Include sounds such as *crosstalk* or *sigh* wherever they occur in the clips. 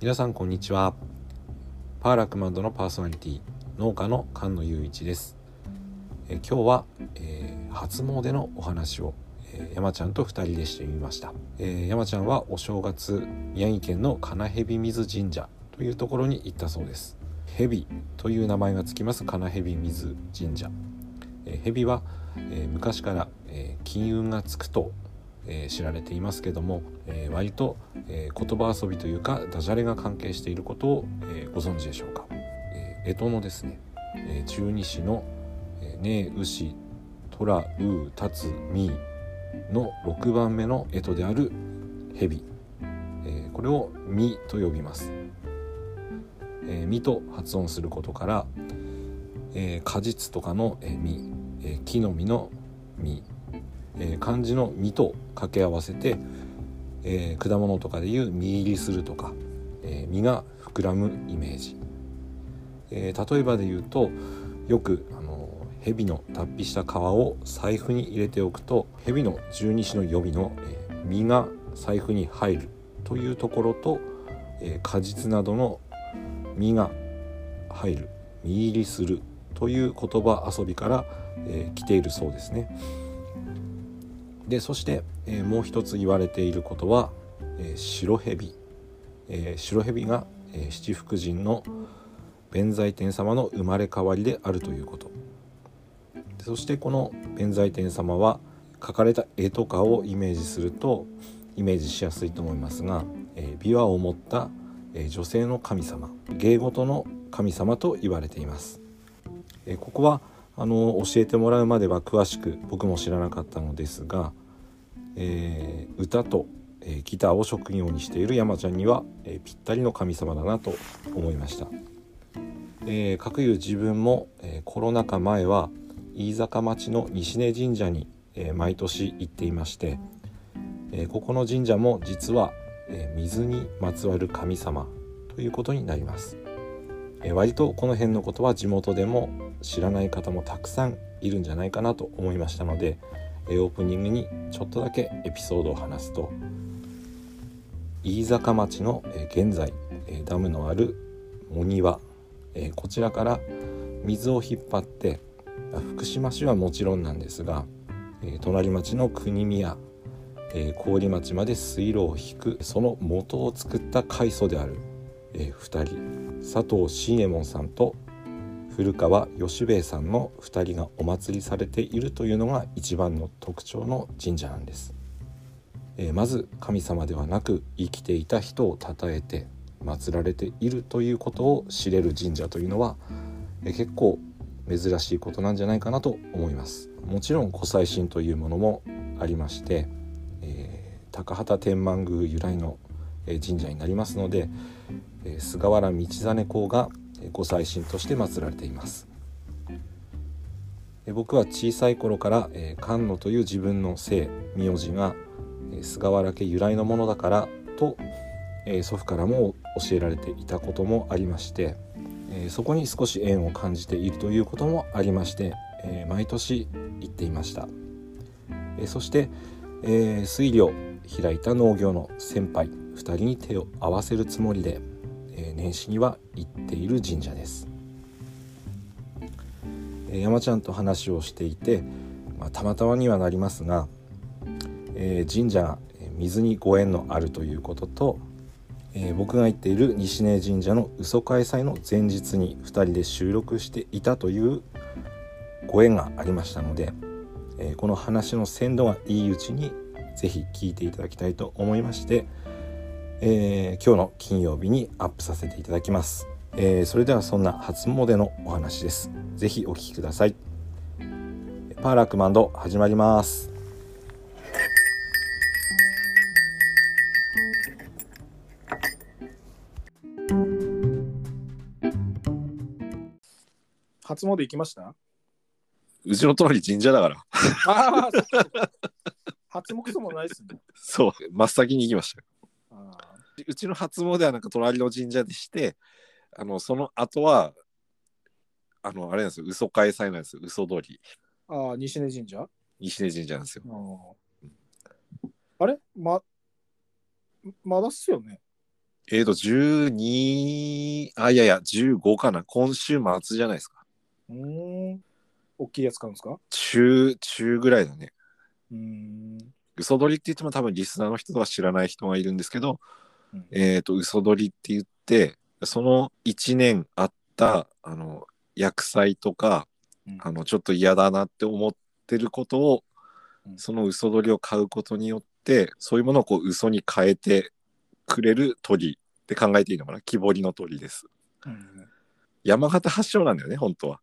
皆さんこんにちは。パーラクマンドのパーソナリティ農家の菅野雄一です。え今日は、えー、初詣のお話を、えー、山ちゃんと2人でしてみました、えー、山ちゃんはお正月宮城県の金蛇水神社というところに行ったそうです。蛇という名前がつきます金蛇水神社、蛇は、え、昔から、え、金運がつくとえー、知られていますけども、えー、割と、えー、言葉遊びというかダジャレが関係していることを、えご存知でしょうか、えー、干支のですね、え中二子の「えねうし」「とら」「う」「たつ」「み」の6番目の干支である蛇、えこれを「み」と呼びます「えみ」と発音することから、え果実とかの「み」え木の実の「み」えー、漢字の「実」と掛け合わせて、えー、果物とかでいう実入りするとか、えー、実が膨らむイメージ、えー、例えばで言うとよくあの蛇の脱皮した皮を財布に入れておくと蛇の十二支の予備の、えー、実が財布に入るというところと、えー、果実などの実が入る実入りするという言葉遊びから、えー、来ているそうですね。でそして、えー、もう一つ言われていることは、えー、白蛇、えー、白蛇が、え、七福神の弁財天様の生まれ変わりであるということ。そしてこの弁財天様は描かれた絵とかをイメージするとイメージしやすいと思いますが、え、琵琶を持った、え、女性の神様芸事の神様と言われています、え、ここはあの教えてもらうまでは詳しく僕も知らなかったのですが、えー、歌と、えー、ギターを職業にしている山ちゃんには、えー、ぴったりの神様だなと思いました。えー、かくいう自分も、えー、コロナ禍前は飯坂町の西根神社に、えー、毎年行っていまして、えー、ここの神社も実は、えー、水にまつわる神様ということになります。え割とこの辺のことは地元でも知らない方もたくさんいるんじゃないかなと思いましたので、えオープニングにちょっとだけエピソードを話すと飯坂町の、え現在、えダムのある茂庭、えこちらから水を引っ張って福島市はもちろんなんですが、え隣町の国宮、え郡町まで水路を引くその元を作った海藻である、え2人。佐藤新右衛門さんと古川吉兵衛さんの2人がお祭りされているというのが一番の特徴の神社なんです、えー、まず神様ではなく生きていた人を称えて祀られているということを知れる神社というのは、えー、結構珍しいことなんじゃないかなと思います。もちろん古祭神というものもありまして、えー、高畑天満宮由来の神社になりますので菅原道真公がご祭神として祀られています。僕は小さい頃から菅野という自分の姓名字が菅原家由来のものだからと祖父からも教えられていたこともありましてそこに少し縁を感じているということもありまして毎年行っていました。そして水量開いた農業の先輩2人に手を合わせるつもりでえ年始には行っている神社です、え山ちゃんと話をしていて、まあ、たまたまにはなりますが、え神社が水にご縁のあるということと、え僕が行っている西根神社の嘘開催の前日に2人で収録していたというご縁がありましたので、えこの話の鮮度がいいうちに是非聞いていただきたいと思いまして、えー、今日の金曜日にアップさせていただきます、えー、それではそんな初詣のお話です。ぜひお聞きください。パーラークマンド始まります。初詣行きました？うちの隣神社だから。ああ、初目そもないっすね。*laughs* そう、真っ先に行きました。よ。うちの初詣はなんか隣の神社でしてあのその後はあのあれなんですよ嘘開催なんですよ嘘通りああ西根神社？西根神社なんですよああれ？ままだっすよね？えーと、12、あ、いやいや、15かな。今週末じゃないですか。うーん。大きいやつ買うんですか？中、中ぐらいだね。うーん。嘘取りって言っても多分リスナーの人は知らない人がいるんですけど、うんえっ、と、嘘取りって言って、その1年あった、あの、薬剤とか、うん。あの、ちょっと嫌だなって思ってることを、うん。その嘘取りを買うことによって、そういうものをこう嘘に変えてくれる鳥って考えていいのかな？木彫りの鳥です。うん。山形発祥なんだよね、本当は。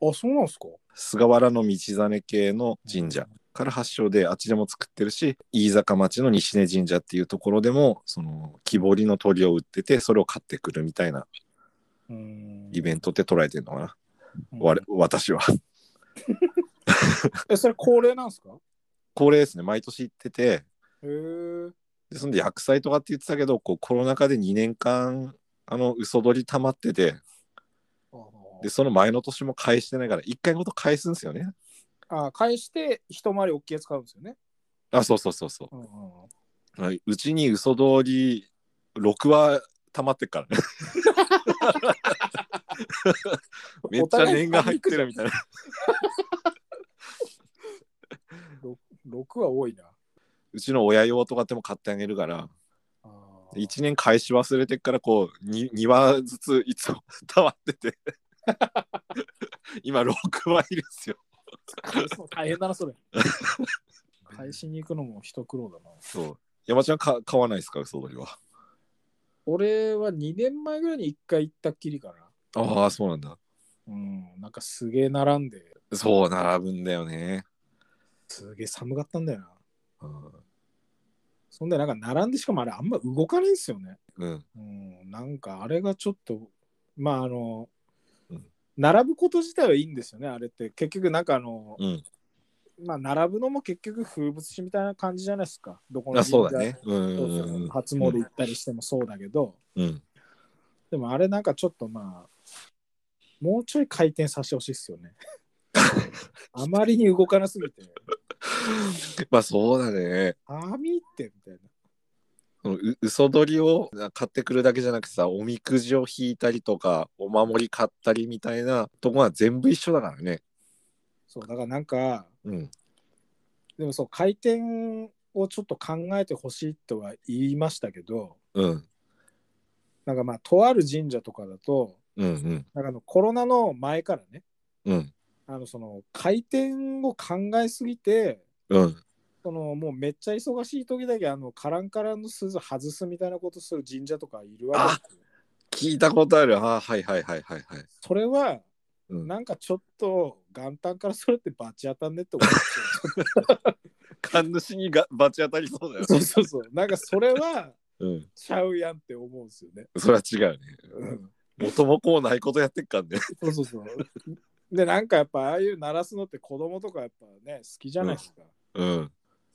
あ、そうなんですか？菅原道真系の神社から発祥であっちでも作ってるし飯坂町の西根神社っていうところでもその木彫りの鳥を売っててそれを買ってくるみたいな。イベントって捉えてるのかな、うん。我私は。*laughs* え、それ恒例なんですか？恒例ですね。毎年行ってて。でそんで薬剤とかって言ってたけどこうコロナ禍で2年間あの嘘取り溜まってて。でその前の年も返してないから1回ごと返すんですよねあ、返して一回り大きいやつ買うんですよね。あそうそうそうそう。うんうんうん。はい。うちに嘘通り6は溜まってっからね。*laughs* めっちゃ念が入ってるみたいな。6は多いな。うちの親用とかっても買ってあげるから。あー。1年返し忘れてっからこう 2, 2話ずついつも *laughs* 溜まってて。今6話いるんですよ大変だな、それ。*laughs* 返しに行くのも一苦労だな。そう山ちゃんか買わないですか嘘取りは？俺は2年前ぐらいに1回行ったっきりかな。ああそうなんだうん、なんかすげえ並んで、そう並ぶんだよねすげえ寒かったんだよな。うんそんでなんか並んでしかもあれあんま動かないんですよね。うんうん、なんかあれがちょっと、まああの、うん並ぶこと自体はいいんですよね、あれって。結局なんかあの、うんまあ並ぶのも結局風物詩みたいな感じじゃないですか。どこのあそうだねうんそううんそううん初詣行ったりしてもそうだけど、うんでもあれなんかちょっとまあ、もうちょい回転させてほしいですよね。*laughs* あまりに動かなすぎて、まあそうだねあみってみたいな。そのう嘘取りを買ってくるだけじゃなくてさおみくじを引いたりとかお守り買ったりみたいなとこは全部一緒だからね。そう、だからなんか、うん。でもそう、回転をちょっと考えてほしいとは言いましたけど、うん。なんかまあ、とある神社とかだと、うんうん。なんかあのコロナの前からね、うん。あのその回転を考えすぎて、うんそのもうめっちゃ忙しい時だけあのカランカランの鈴外すみたいなことする神社とかいるわけですよ。聞いたことあるあはいはいはいはいはいそれはうんなんかちょっと元旦からそれってバチ当たんねって思うんですよ。*laughs* 神主にがバチ当たりそうだよそうそうそう。なんかそれは *laughs* うんちゃうやんって思うんですよね。それは違うねうん元もこうないことやってっかんねそうそうそう。で、なんかやっぱああいう鳴らすのって子供とかやっぱね、好きじゃないですか。うん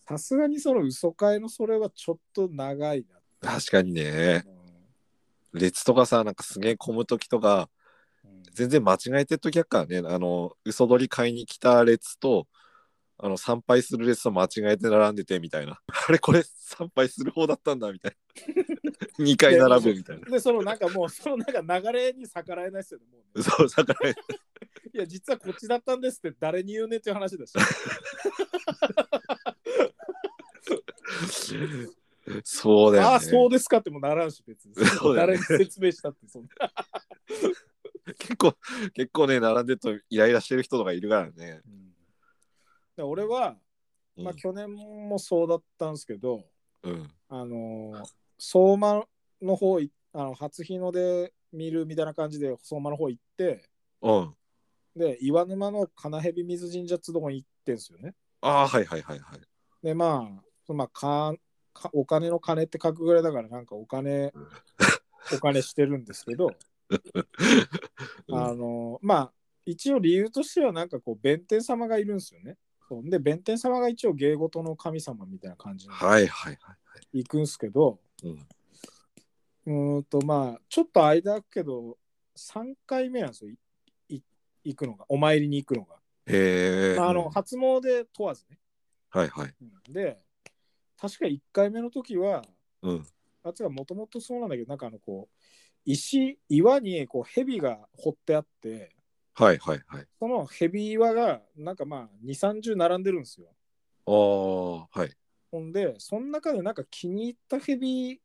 さすがにその嘘会のそれはちょっと長い確かにね。な。列とかさなんかすげえ混む時とかうん。うん全然間違えてる時やっからね。あの嘘取り買いに来た列とあの参拝する列と間違えて並んでてみたいな。*laughs* あれこれ参拝する方だったんだみたいな。*laughs* 2回並ぶみたいな。で、そのなんかもう、そのなんか流れに逆らえないですよね。もうね。*laughs* そうだからい。や、実はこっちだったんですって誰に言うねっていう話だし。そうだよね。ああ、そうですかってもならんし、別に。そうだよね。誰に説明したって、そんな。*laughs* 結構結構ね並んでるとイライラしてる人とかいるからね、で俺は、うん。まあ去年もそうだったんですけど、うん。あのー相馬の方いあの初日の出見るみたいな感じで相馬の方行ってうん。で岩沼の金蛇水神社っつうとこに行ってんすよね。ああはいはいはいはい。でまあまあかかお金の金って書くぐらいだからなんかお金お金してるんですけど、うん。あのーまあ一応理由としてはなんかこう弁天様がいるんですよね。そう。で弁天様が一応芸事の神様みたいな感じではいはいはい行くんすけど、うん。うーんとまあちょっと間空くけど3回目なんですよ。行くのが。お参りに行くのが、へえ、まあ、あの初詣問わずね、はいはい。うん。で確か1回目の時はうんあっちがもともとそうなんだけど、なんかあのこう、石、岩にこう蛇が掘ってあって、はいはいはい。その蛇岩がなんかまあ2、30並んでるんですよ。ああ、はい。ほんで、その中でなんか気に入った蛇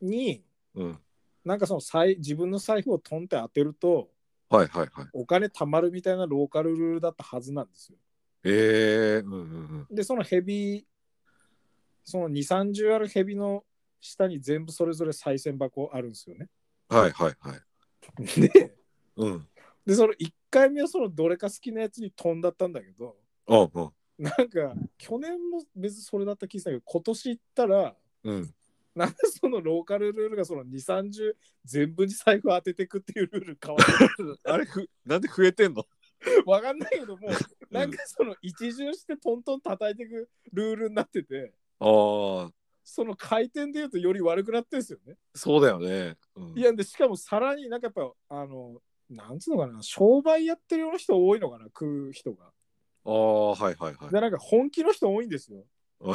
に、うん。なんかその財自分の財布をトンって当てると、はいはいはい。お金貯まるみたいなローカルルールだったはずなんですよ。ええうんうんうん。で、その蛇、その2、30ある蛇の下に全部それぞれ賽銭箱あるんですよね。はいはいはい。で、うん。でその1回目はそのどれか好きなやつに飛んだったんだけど、あうん。なんか去年も別にそれだった気がするけど、今年行ったら、うん。なんでそのローカルルールがその2、30全部に財布当ててくっていうルール変わる *laughs* あれふ、なんで増えてんの？わかんないけども、なんかその一巡してトントン叩いていくルールになってて、ああ、その回転で言うとより悪くなってるんですよね。そうだよね。うん、いや、で、しかもさらになんかやっぱ、あの、なんつうのかな、商売やってるような人多いのかな、食う人が。ああ、はいはいはい。で、なんか本気の人多いんですよ。う *laughs* ん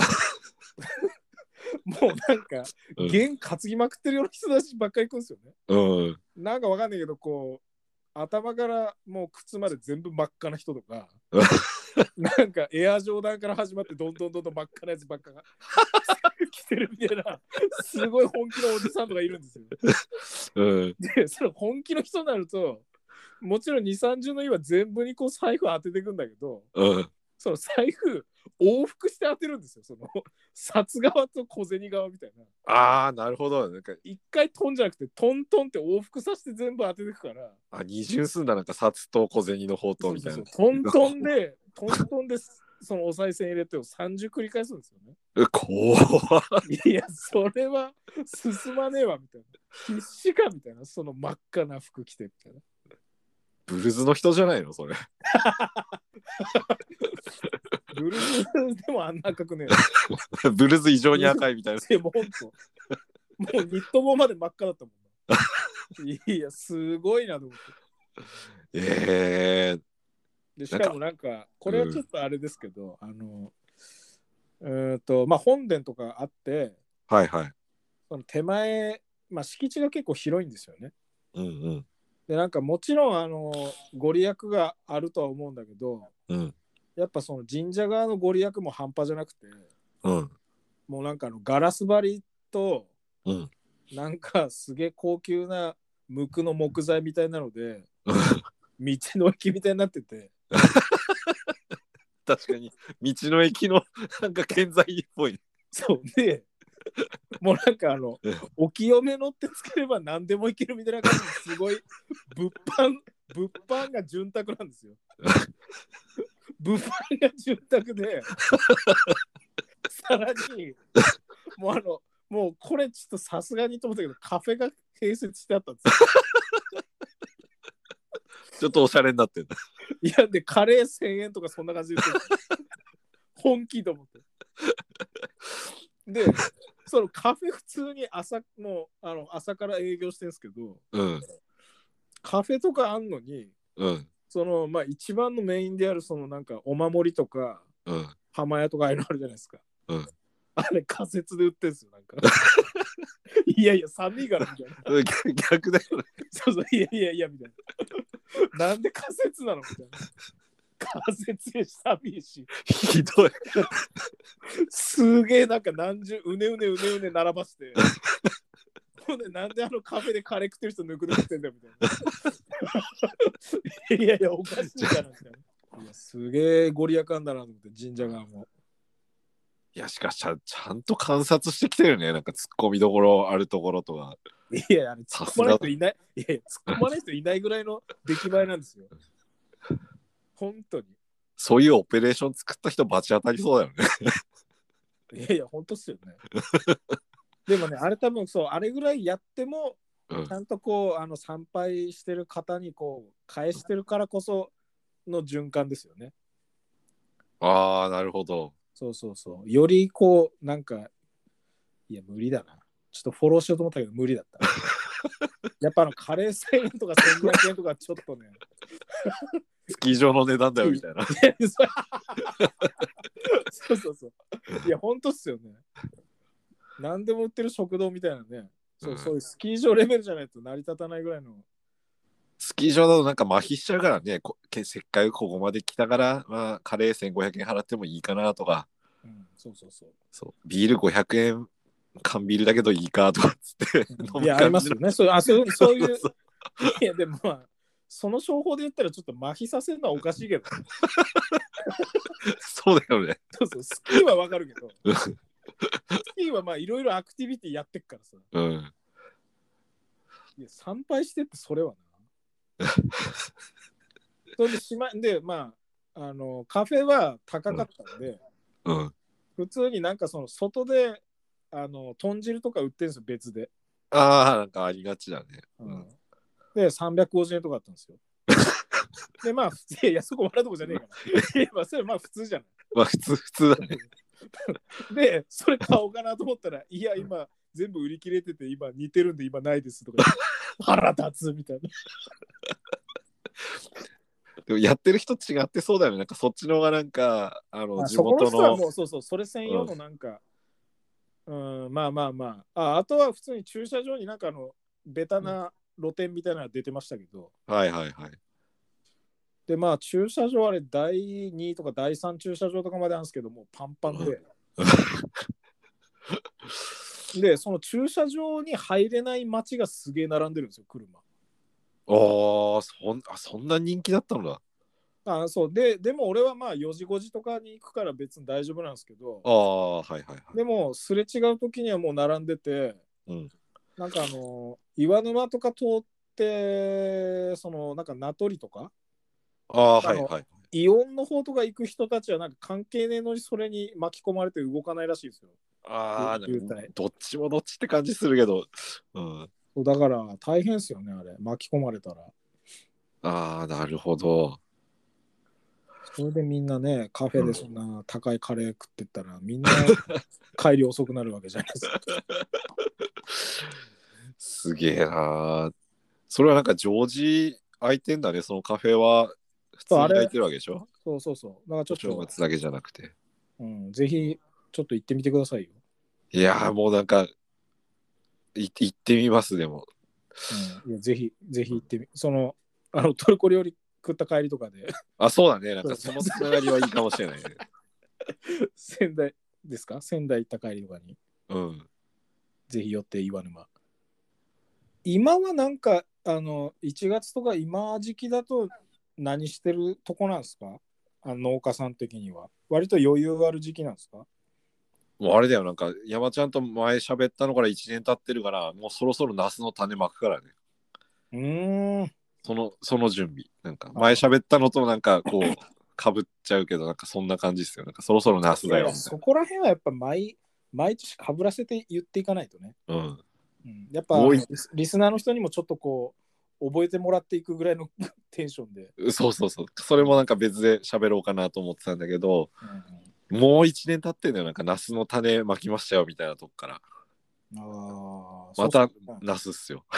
もうなんか、うん弦担ぎまくってるような人たちばっかり行くんですよね。うん。なんかわかんないけど、こう、頭からもう靴まで全部真っ赤な人とかうん、*laughs* なんかエアジョーダンから始まってどんどんどんどん真っ赤なやつばっかが *laughs* 来てるみたいな、すごい本気のおじさんとかいるんですよ。うん。で、その本気の人になると、もちろん2、30の今全部にこう財布当てていくんだけど、うん。その財布往復して当てるんですよ。その札側と小銭側みたいな。ああ、なるほど。なんか、一回トンじゃなくてトントンって往復させて全部当てていくから。あ、二重数だ、なんか札と小銭の宝刀みたいな。トントンで、トントンでそのお賽銭入れてを30繰り返すんですよね。う怖っいや、それは進まねえわみたいな。必死かみたいな。その真っ赤な服着てみたいな。ブルズの人じゃないのそれ。*laughs* ズ *laughs* でもあんな赤くね *laughs* ブルズ異常に赤いみたいな。もほんと。もうニット帽まで真っ赤だったもんな。*laughs* いや、すごいなと思って。ええでしかもなんか、これはちょっとあれですけど、あの、うーんと、まあ本殿とかあって、はいはい。その手前、まあ敷地が結構広いんですよね。うんうん。で、なんかもちろん、あの、ご利益があるとは思うんだけど、うん。やっぱその神社側のご利益も半端じゃなくて、うん。もうなんかあのガラス張りと、うん。なんかすげえ高級な無垢の木材みたいなので、*laughs* 道の駅みたいになってて、確かに、道の駅のなんか建材っぽい。そうで、もうなんかあのうん、お清めのってつければ何でもいけるみたいな感じですごい物販、物販が潤沢なんですよ。*laughs* 物販が潤沢で、さらに、もうあの、もうこれちょっとさすがにと思ったけど、カフェが併設してあったんですよ。*laughs* ちょっとおしゃれになってんだ。いや、で、カレー1000円とかそんな感じで本気と思って。で、そのカフェ普通に朝もうあの朝から営業してるんですけど、うん。カフェとかあんのに、うん。そのまあ一番のメインであるそのなんかお守りとかうん。浜屋とかああいうのあるじゃないですか。うんあれ仮設で売ってるんですよ、なんか。いやいや、寒いからみたいな。逆逆だよね。そうそう、いやいやいや、みたいな。なんで仮設なのみたいな。仮設で寒いし。ひどい。すげえなんか何十うねうねうねうね並ばして。ほんでなんであのカフェでカレー食ってる人ぬくぬくってんだよみたいな。*laughs* いやいやおかしいからみたいな。いやすげえご利益あんだなと思って神社側も。いや、しかしちゃん、ちゃんと観察してきてるね。なんか突っ込みどころあるところとか。いやあれ突っ込まない人いない。いやいや突っ込まない人いないぐらいの出来栄えなんですよ。本当に。そういうオペレーション作った人、罰当たりそうだよね。いやいや本当っすよね。*laughs* でもねあれ多分そうあれぐらいやってもうんちゃんとこうあの参拝してる方にこう返してるからこその循環ですよね。ああ、なるほど。そうそうそう。よりこうなんかいや無理だな。ちょっとフォローしようと思ったけど無理だった。*laughs* やっぱあのカレー1000円とか1200円とかちょっとね。スキー場の値段だよみたいな。そ *laughs* うそうそうそう。いや本当っすよね。何でも売ってる食堂みたいなね、そううん。そういうスキー場レベルじゃないと成り立たないぐらいの。スキー場だとなんか麻痺しちゃうからね、こけせっかくここまで来たから、まあ、カレー1500円払ってもいいかなとか、うん、そうそうそう。そう。ビール500円、缶ビールだけどいいかとかっつって。飲むいや、ありますよね。そうあそうそういうそういや、でもまあ、その商法で言ったらちょっと麻痺させるのはおかしいけど、*laughs* そうだよね。そうそう、スキーはわかるけど、はまあいろいろアクティビティやってっからさ、うん。いや参拝してってそれはな。*laughs* それでしまで、まあ、あの、カフェは高かったんで、うん。普通になんかその外で、あの、豚汁とか売ってるんですよ、別で。ああ、なんかありがちだね。うんで、350円とかあったんですよ。で、まあ、普通、いや、そこ笑うとこじゃねえから。*laughs* いや、まあ、それまあ普通じゃない。まあ普通、普通だね。*laughs* で、それ買おうかなと思ったら、いや、今、全部売り切れてて、今似てるんで、今ないですとか。*laughs* 腹立つみたいな。*laughs* でもやってる人違ってそうだよね。なんかそっちの方がなんか、あの、地元の人はもう、そうそう、それ専用のなんか、うん、まあまあまあ。ああとは普通に駐車場になんかあの、ベタな露店みたいなのが出てましたけど、はいはいはい。で、まあ、駐車場あれ、第2とか第3駐車場とかまであるんですけど、もうパンパンで。で、その駐車場に入れない街がすげえ並んでるんですよ、車。ああ、そんあそんな人気だったのだ。あそうで、でも俺はまあ4時5時とかに行くから別に大丈夫なんですけどあ、あ、はいはいはい。でもすれ違う時にはもう並んでて、うんなんかあの、岩沼とか通って、そのなんか名取とか、ああ、はいはい。イオンの方とか行く人たちはなんか関係ねえのにそれに巻き込まれて動かないらしいですよ。ああ、どっちもどっちって感じするけど。うん。だから大変ですよね、あれ。巻き込まれたら。ああ、なるほど。それでみんなね、カフェでそんな高いカレー食ってったら、みんな帰り遅くなるわけじゃないですか。*laughs* すげえなー。それはなんか常時空いてんだね。そのカフェは普通にいてるわけでしょ？そうそうそう。だからちょっと、月だけじゃなくて。うん、ぜひちょっと行ってみてくださいよ。いやーもうなんか、い行ってみます、でも。うん、いやぜひ、ぜひ行ってみ、その、あのトルコ料理食った帰りとかで、あ、そうだね。なんかそのつながりはいいかもしれないね。*laughs* 仙台ですか？仙台行った帰りとかに、うん。ぜひ寄って岩沼。今はなんか、あの、1月とか今時期だと何してるとこなんですか？あの農家さん的には。割と余裕がある時期なんですか？もうあれだよ、なんか山ちゃんと前喋ったのから1年経ってるから、もうそろそろナスの種まくからね。うーん。その、その準備。なんか前喋ったのとなんかこう、*laughs* かぶっちゃうけど、なんかそんな感じですよ。なんかそろそろナスだよみたいそこら辺はやっぱ毎毎年かぶらせて言っていかないとね。な。うん。うん、やっぱリスナーの人にもちょっとこう覚えてもらっていくぐらいの *laughs* テンションで、そうそうそう。それもなんか別で喋ろうかなと思ってたんだけど、うんもう1年経ってんだよ。なんかナスの種まきましたよみたいなとこから。あーまたナスっすよ。*laughs*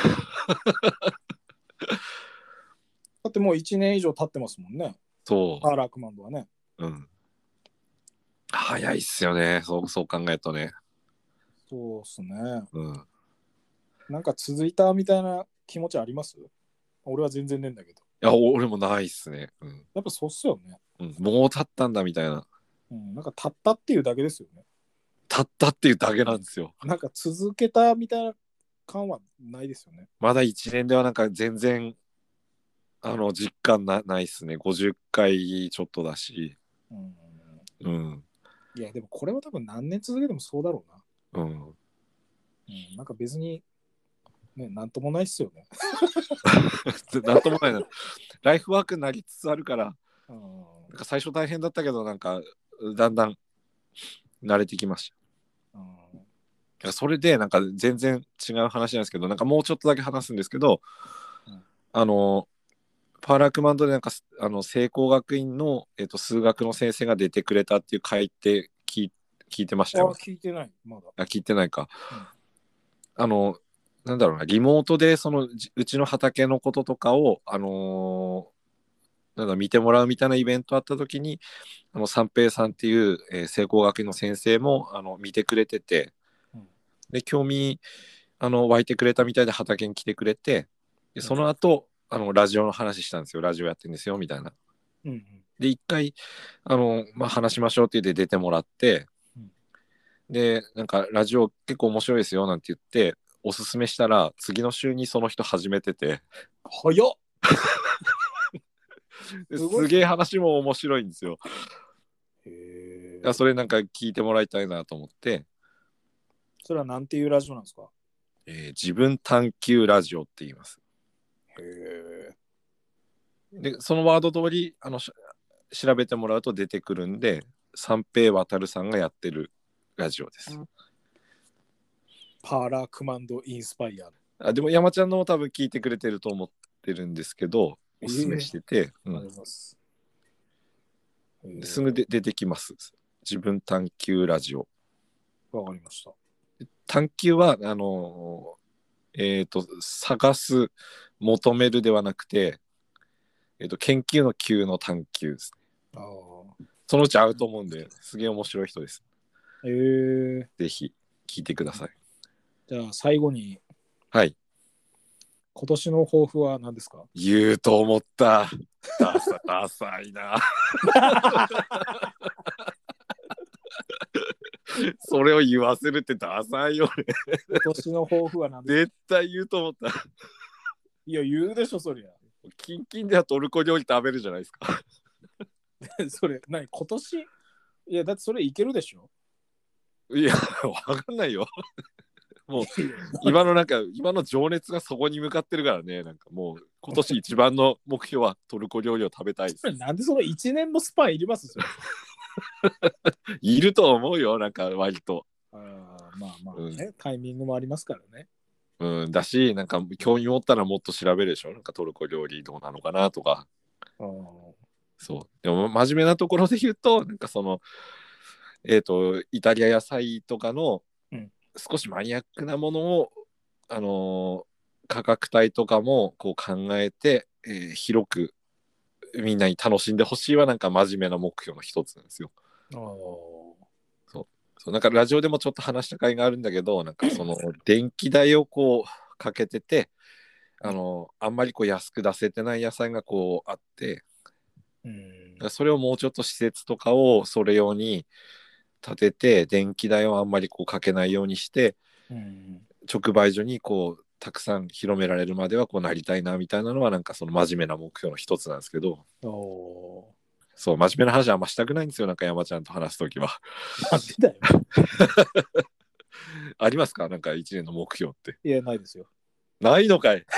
だってもう1年以上経ってますもんね、そパーラークマンドはね。う。うん。早いっすよね。そう、そう考えるとね。そうっすね。うん。なんか続いたみたいな気持ちあります？俺は全然ねえんだけど。いや、お俺もないっすね。うん。やっぱそうっすよね。うん、もう経ったんだみたいな。うん、なんか経ったっていうだけですよね。経ったっていうだけなんですよ。なんか続けたみたいな感はないですよね。まだ1年ではなんか全然、あの、実感なないっすね。50回ちょっとだし。うん、うん。いや、でもこれは多分何年続けてもそうだろうな。うん。うん、なんか別に、ね、なんともないっすよね。*laughs* なんともないな。ライフワークになりつつあるから、うんなんか最初大変だったけど、なんか、だんだん慣れてきました。それでなんか全然違う話なんですけどなんかもうちょっとだけ話すんですけど、うんあのパーラークマンドでなんかあの聖光学院の、えっと数学の先生が出てくれたっていう回って聞い聞いてましたあ、よ。聞いてない、まだ。あ聞いてないか。うんあのなんだろうなリモートでそのじうちの畑のこととかをあのーなんだ見てもらうみたいなイベントあった時にあの三平さんっていう、えー聖光学院の先生もあの見てくれてて、うんで興味あの湧いてくれたみたいで畑に来てくれてでその後あのラジオの話したんですよラジオやってるんですよみたいな。うんうん。で一回あの、まあ、話しましょうって言って出てもらって、うんでなんかラジオ結構面白いですよなんて言っておすすめしたら次の週にその人始めてて早っ *laughs* ですげえ話も面白いんですよ。へいやそれなんか聞いてもらいたいなと思って、それはなんていうラジオなんですか？えー自分探求ラジオって言います。へえ。でそのワード通りあのし調べてもらうと出てくるんで三平渡さんがやってるラジオです。パーラークマンドインスパイア。あでも山ちゃんのも多分聞いてくれてると思ってるんですけどおすすめしてて、あうんります。すぐで出てきます。自分探求ラジオ。わかりました。探求はあのえっ、と探す求めるではなくて、えー、と研究の究の探求です。ああ。そのうち会うと思うんですげえ面白い人です。えー、ぜひ聞いてください。じゃあ最後にはい。今年の抱負は何ですか？言うと思った。ダサダサいな。*laughs* それを言わせるってダサいよね。今年の抱負は何ですか？絶対言うと思った。いや、言うでしょ、そりゃ。キンキンではトルコ料理食べるじゃないですか。*laughs* それ、何今年？いや、だってそれいけるでしょいや、わかんないよ。もう *laughs* 今のなんか今の情熱がそこに向かってるからね。なんかもう今年一番の目標はトルコ料理を食べたいです。なんでその1年もスパンいります？*laughs* いると思うよ。なんか割と。あーまあまあね、タイミングもありますからね。うん。だしなんか興味持ったらもっと調べるでしょ。なんかトルコ料理どうなのかなとか。そう。でも真面目なところで言うとなんかそのえっ、とイタリア野菜とかのうん少しマニアックなものをあのー価格帯とかもこう考えて、えー広くみんなに楽しんでほしいはなんか真面目な目標の一つなんですよ。あー。そうなんかラジオでもちょっと話した回があるんだけどなんかその電気代をこうかけててあのあんまりこう安く出せてない野菜がこうあってうんそれをもうちょっと施設とかをそれ用に建てて電気代をあんまりこうかけないようにしてうん直売所にこうたくさん広められるまではこうなりたいなみたいなのはなんかその真面目な目標の一つなんですけどおそう真面目な話はあんましたくないんですよなんか山ちゃんと話す時は。*laughs* ありますか？なんか一年の目標って。いや、ないですよ。ないのかい？*laughs*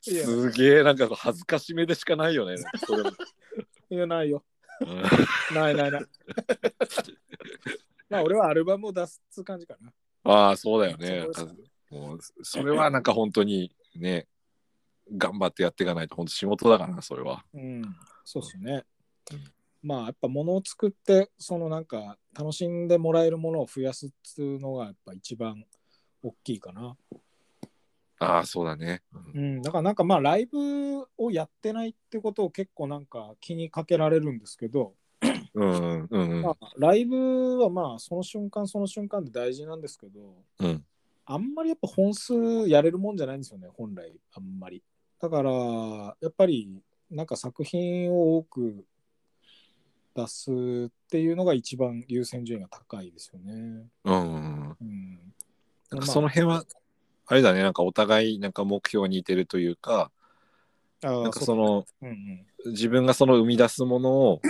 すげえなんか恥ずかしめでしかないよね。いや、ないよ。うんないないない。*laughs* まあ、俺はアルバムを出すっつう感じかな。ああそうだよね。そうですもうそれはなんか本当にね頑張ってやっていかないと本当仕事だからなそれは。うん、そうっすねうん。まあやっぱ物を作ってそのなんか楽しんでもらえるものを増やすっていうのがやっぱ一番大きいかな。ああそうだね。ううんん、だからなんかまあライブをやってないってことを結構なんか気にかけられるんですけど、うんうんうんまあ、ライブはまあその瞬間その瞬間で大事なんですけどうんあんまりやっぱ本数やれるもんじゃないんですよね本来あんまりだからやっぱりなんか作品を多く出すっていうのが一番優先順位が高いですよね。うんうん。うん、なんかその辺はあれだねなんかお互いなんか目標に似てるというかなんかそのううん。自分がその生み出すものを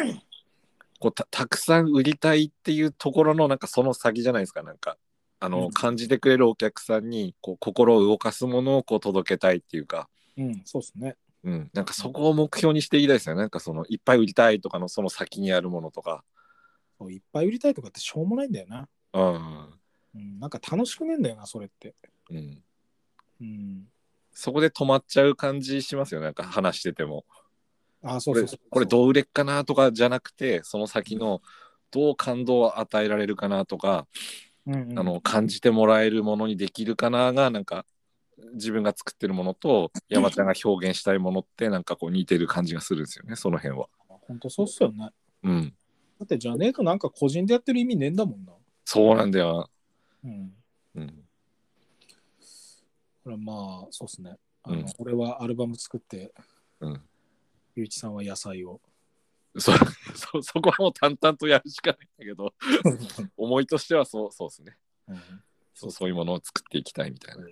こうたたくさん売りたいっていうところのなんかその先じゃないですかなんか。あの、うん。感じてくれるお客さんにこう心を動かすものをこう届けたいっていうか、うん、うん、そうですね。うん、なんかそこを目標にしていきたいですよね。なんかそのいっぱい売りたいとかのその先にあるものとか、そういっぱい売りたいとかってしょうもないんだよな。うん。うん、なんか楽しくねえんだよな、それって。うん、うん。そこで止まっちゃう感じしますよねなんか話しててもあそうそう。これどう売れっかなとかじゃなくてその先のどう感動を与えられるかなとか、うんうんあの感じてもらえるものにできるかながなんか自分が作ってるものと *laughs* 山ちゃんが表現したいものってなんかこう似てる感じがするんですよねその辺は。本当そうっすよね。うん、だってじゃねえとなんか個人でやってる意味ねえんだもんな。そうなんだよ。うん。うん。これはまあ、そうですね。あの、うん俺はアルバム作って、うん。ゆういちさんは野菜を。そそ *laughs* そこはもう淡々とやるしかないんだけど、*laughs* 思いとしてはそうそうですね。うんそうそういうものを作っていきたいみたいな。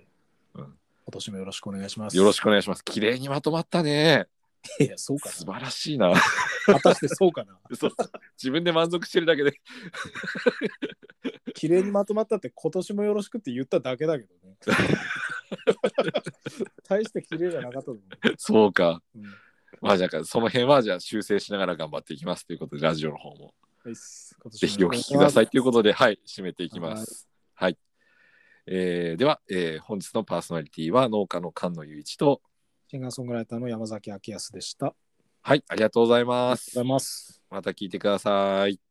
今年もよろしくお願いします。よろしくお願いします。綺麗にまとまったね。いや、そうか素晴らしいな。な。果たしてそうかな。*laughs* そう自分で満足してるだけで。綺麗にまとまったって今年もよろしくって言っただけだけどね。*laughs* 大して綺麗じゃなかったと思そうか。う。うんまあじゃあその辺はじゃあ修正しながら頑張っていきますということでラジオの方もぜひお聞きくださいということではい締めていきます。はい。えーでは、えー本日のパーソナリティは農家の菅野雄一とシンガーソングライターの山崎明康でした。ありはいありがとうございますがとうござい。ます。また聞いてください。